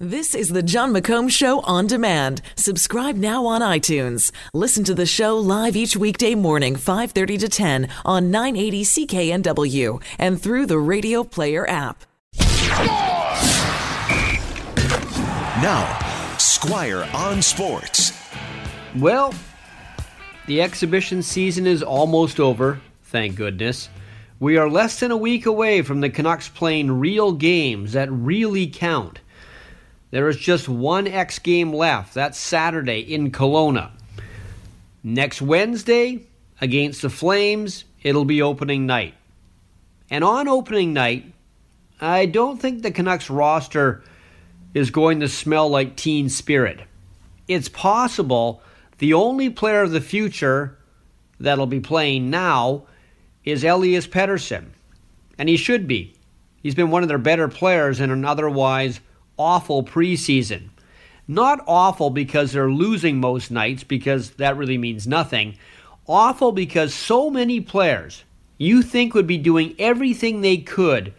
This is the Jon McComb Show on demand. Subscribe now on iTunes. Listen to the show live each weekday morning, 5:30 to 10 on 980 CKNW and through the Radio Player app. Now, Squire on Sports. Well, the exhibition season is almost over, thank goodness. We are less than a week away from the Canucks playing real games that really count. There is just one X game left. That's Saturday in Kelowna. Next Wednesday, against the Flames, it'll be opening night. And on opening night, I don't think the Canucks roster is going to smell like teen spirit. It's possible the only player of the future that'll be playing now is Elias Pettersson. And he should be. He's been one of their better players in an otherwise awful preseason. Not awful because they're losing most nights, because that really means nothing. Awful because so many players you think would be doing everything they could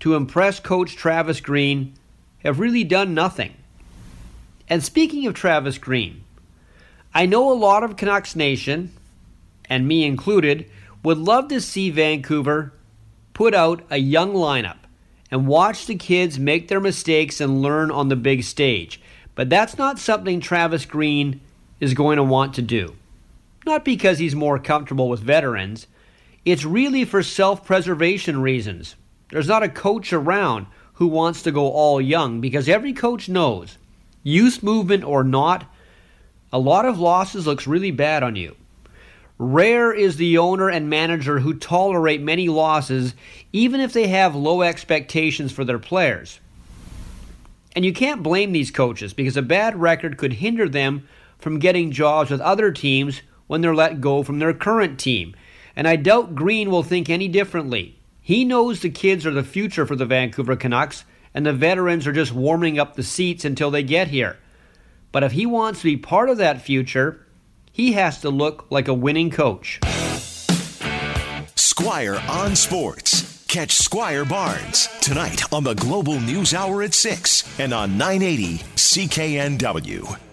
to impress Coach Travis Green have really done nothing. And speaking of Travis Green, I know a lot of Canucks Nation, and me included, would love to see Vancouver put out a young lineup and watch the kids make their mistakes and learn on the big stage. But that's not something Travis Green is going to want to do. Not because he's more comfortable with veterans, it's really for self preservation reasons. There's not a coach around who wants to go all young because every coach knows, youth movement or not, a lot of losses looks really bad on you. Rare is the owner and manager who tolerate many losses even if they have low expectations for their players. And you can't blame these coaches because a bad record could hinder them from getting jobs with other teams when they're let go from their current team. And I doubt Green will think any differently. He knows the kids are the future for the Vancouver Canucks, and the veterans are just warming up the seats until they get here. But if he wants to be part of that future, he has to look like a winning coach. Squire on Sports. Catch Squire Barnes tonight on the Global News Hour at 6 and on 980 CKNW.